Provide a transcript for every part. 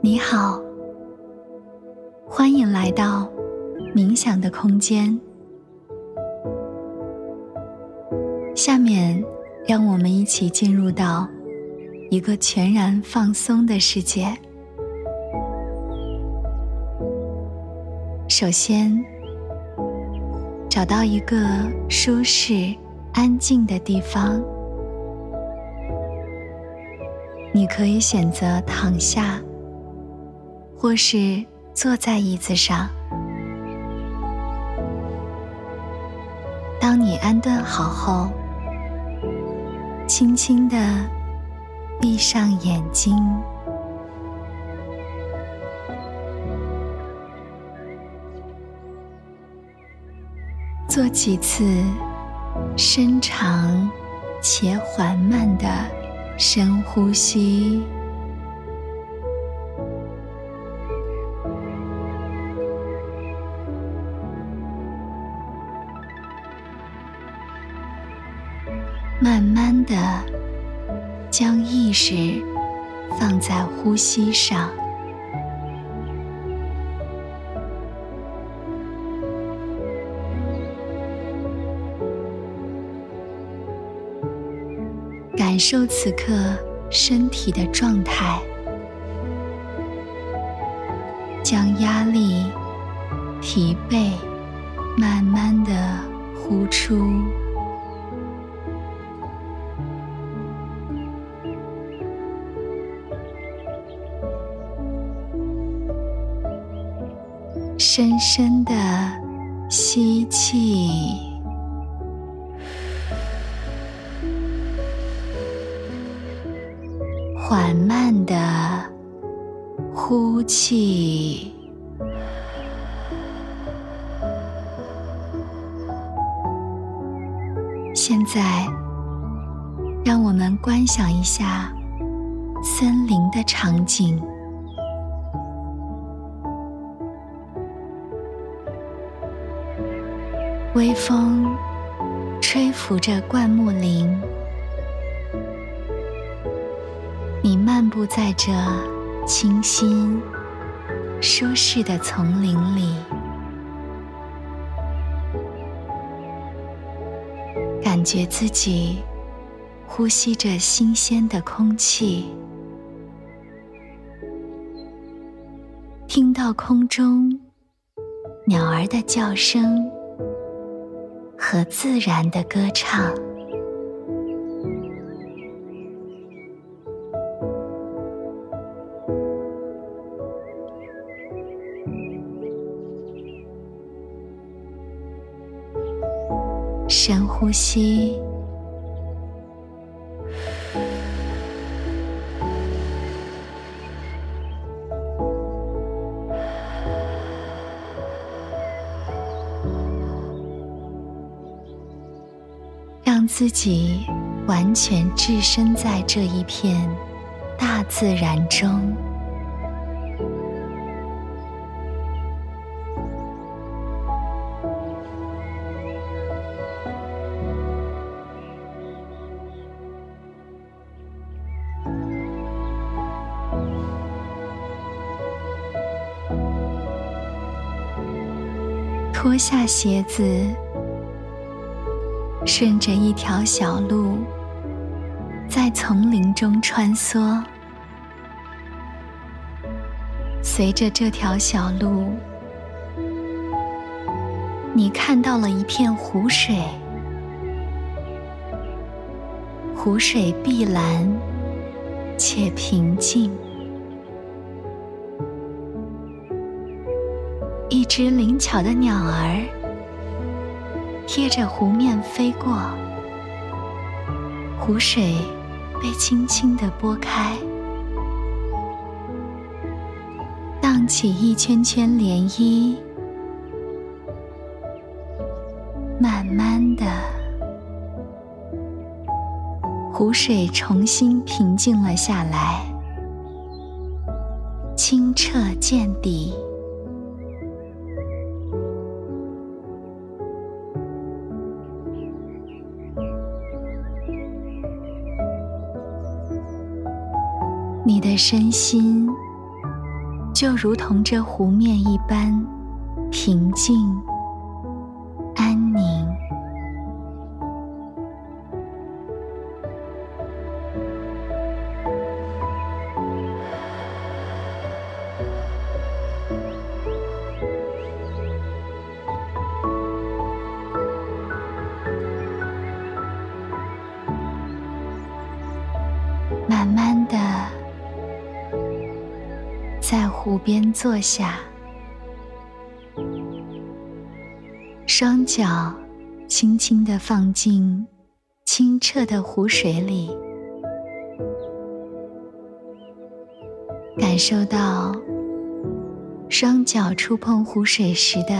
你好，欢迎来到冥想的空间。下面，让我们一起进入到一个全然放松的世界。首先，找到一个舒适、安静的地方。你可以选择躺下，或是坐在椅子上。当你安顿好后，轻轻的闭上眼睛，做几次深长且缓慢的。深呼吸，慢慢的将意识放在呼吸上。感受此刻身体的状态，将压力、疲惫慢慢的呼出，深深的吸气。缓慢的呼气，现在让我们观想一下森林的场景，微风吹拂着灌木林。漫步在这清新、舒适的丛林里，感觉自己呼吸着新鲜的空气，听到空中鸟儿的叫声和自然的歌唱。深呼吸，让自己完全置身在这一片大自然中。脱下鞋子，顺着一条小路，在丛林中穿梭。随着这条小路，你看到了一片湖水，湖水碧蓝且平静。只灵巧的鸟儿贴着湖面飞过，湖水被轻轻地拨开，荡起一圈圈涟漪，慢慢的，湖水重新平静了下来，清澈见底。你的身心就如同这湖面一般平静安宁。慢慢的，在湖边坐下，双脚轻轻的放进清澈的湖水里，感受到双脚触碰湖水时的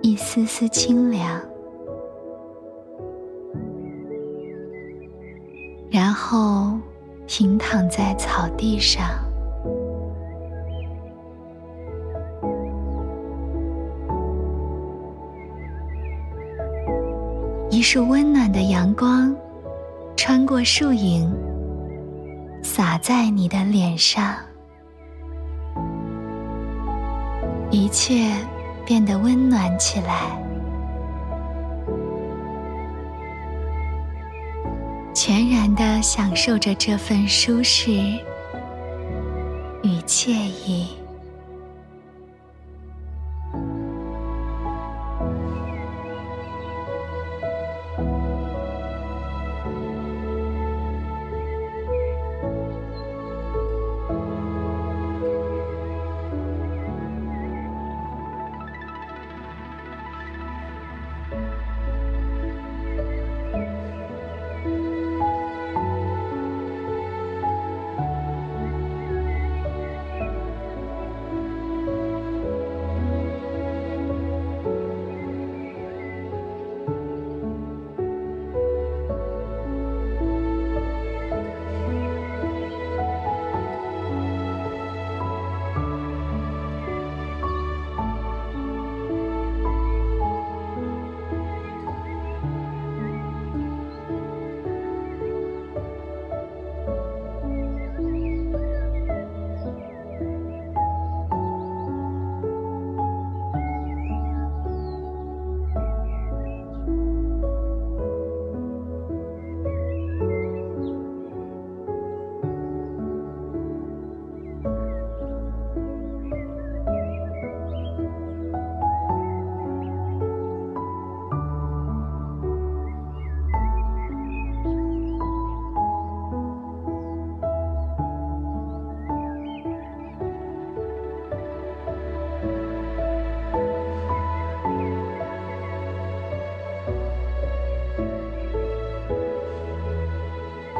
一丝丝清凉，然后。平躺在草地上，束温暖的阳光穿过树影，洒在你的脸上，一切变得温暖起来。全然的享受着这份舒适与惬意。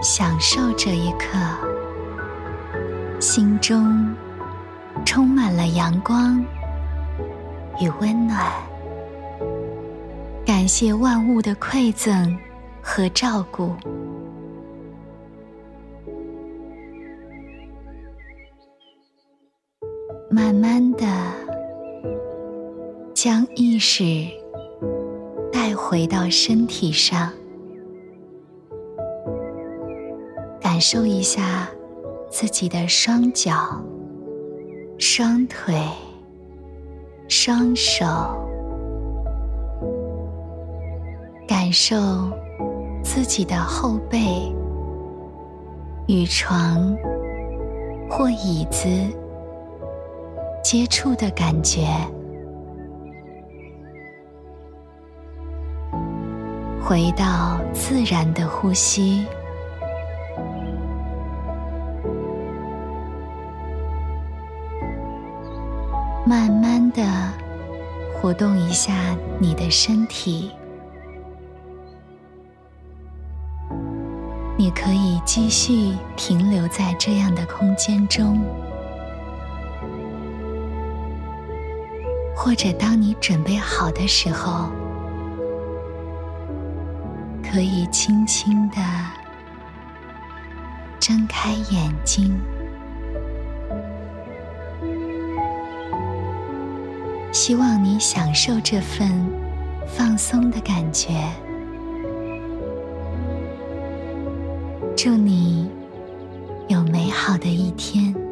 享受这一刻，心中充满了阳光与温暖。感谢万物的馈赠和照顾。慢慢的，将意识带回到身体上。感受一下自己的双脚、双腿、双手，感受自己的后背与床或椅子接触的感觉，回到自然的呼吸。慢慢的活动一下你的身体，你可以继续停留在这样的空间中，或者当你准备好的时候，可以轻轻的睁开眼睛。希望你享受这份放松的感觉。祝你有美好。的一天。